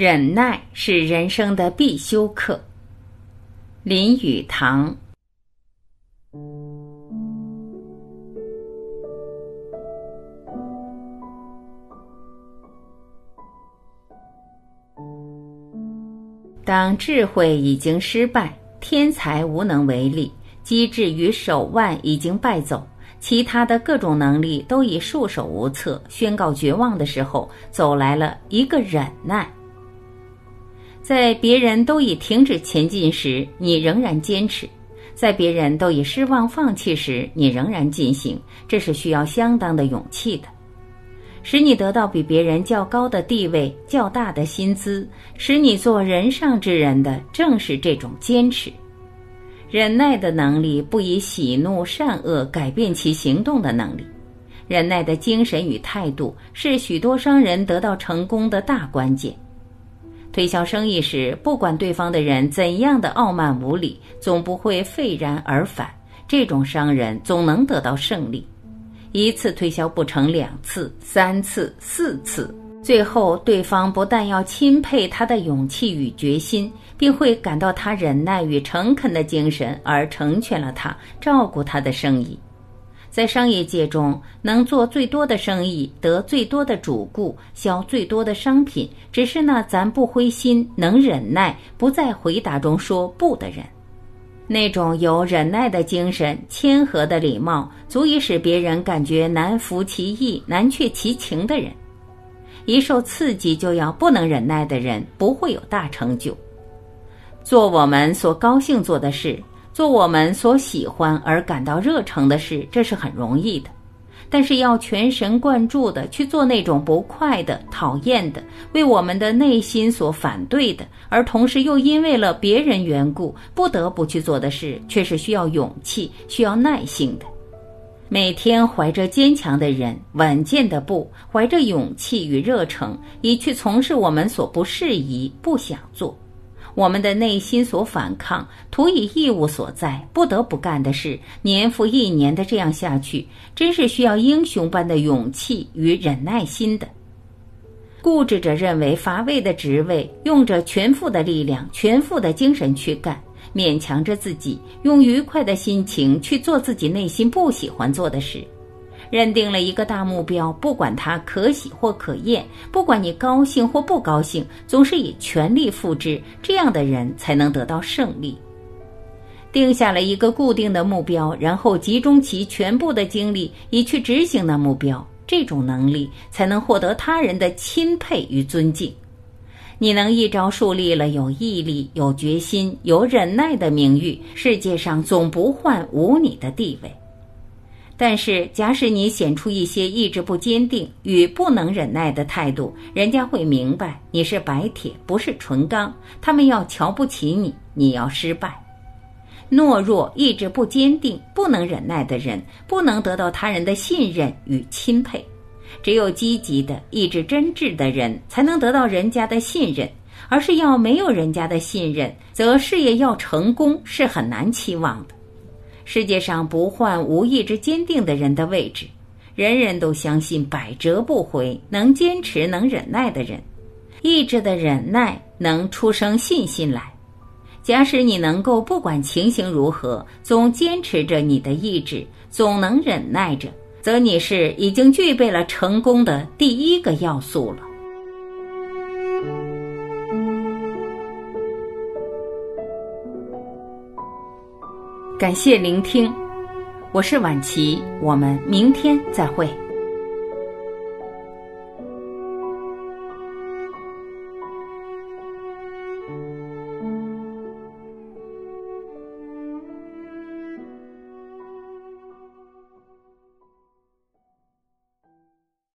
忍耐是人生的必修课。林语堂。当智慧已经失败，天才无能为力，机智与手腕已经败走，其他的各种能力都已束手无策，宣告绝望的时候，走来了一个忍耐。在别人都已停止前进时，你仍然坚持；在别人都已失望放弃时，你仍然进行。这是需要相当的勇气的。使你得到比别人较高的地位、较大的薪资，使你做人上之人的，正是这种坚持。忍耐的能力不以喜怒善恶改变其行动的能力。忍耐的精神与态度是许多商人得到成功的大关键。推销生意时，不管对方的人怎样的傲慢无礼，总不会愤然而返。这种商人总能得到胜利。一次推销不成，两次、三次、四次，最后对方不但要钦佩他的勇气与决心，并会感到他忍耐与诚恳的精神，而成全了他，照顾他的生意。在商业界中，能做最多的生意，得最多的主顾，销最多的商品，只是那咱不灰心、能忍耐、不在回答中说不的人。那种有忍耐的精神、谦和的礼貌，足以使别人感觉难服其意、难却其情的人。一受刺激就要不能忍耐的人，不会有大成就。做我们所高兴做的事。做我们所喜欢而感到热诚的事，这是很容易的；但是要全神贯注的去做那种不快的、讨厌的、为我们的内心所反对的，而同时又因为了别人缘故不得不去做的事，却是需要勇气、需要耐性的。每天怀着坚强的人、稳健的步，怀着勇气与热诚，以去从事我们所不适宜、不想做。我们的内心所反抗，图以义务所在，不得不干的事，年复一年的这样下去，真是需要英雄般的勇气与忍耐心的。固执着认为乏味的职位，用着全副的力量、全副的精神去干，勉强着自己，用愉快的心情去做自己内心不喜欢做的事。认定了一个大目标，不管它可喜或可厌，不管你高兴或不高兴，总是以全力付之，这样的人才能得到胜利。定下了一个固定的目标，然后集中其全部的精力以去执行那目标，这种能力才能获得他人的钦佩与尊敬。你能一朝树立了有毅力、有决心、有忍耐的名誉，世界上总不换无你的地位。但是，假使你显出一些意志不坚定与不能忍耐的态度，人家会明白你是白铁，不是纯钢。他们要瞧不起你，你要失败。懦弱、意志不坚定、不能忍耐的人，不能得到他人的信任与钦佩。只有积极的、意志真挚的人，才能得到人家的信任。而是要没有人家的信任，则事业要成功是很难期望的。世界上不换无意志坚定的人的位置，人人都相信百折不回、能坚持、能忍耐的人。意志的忍耐能出生信心来。假使你能够不管情形如何，总坚持着你的意志，总能忍耐着，则你是已经具备了成功的第一个要素了。感谢聆听，我是晚琪，我们明天再会。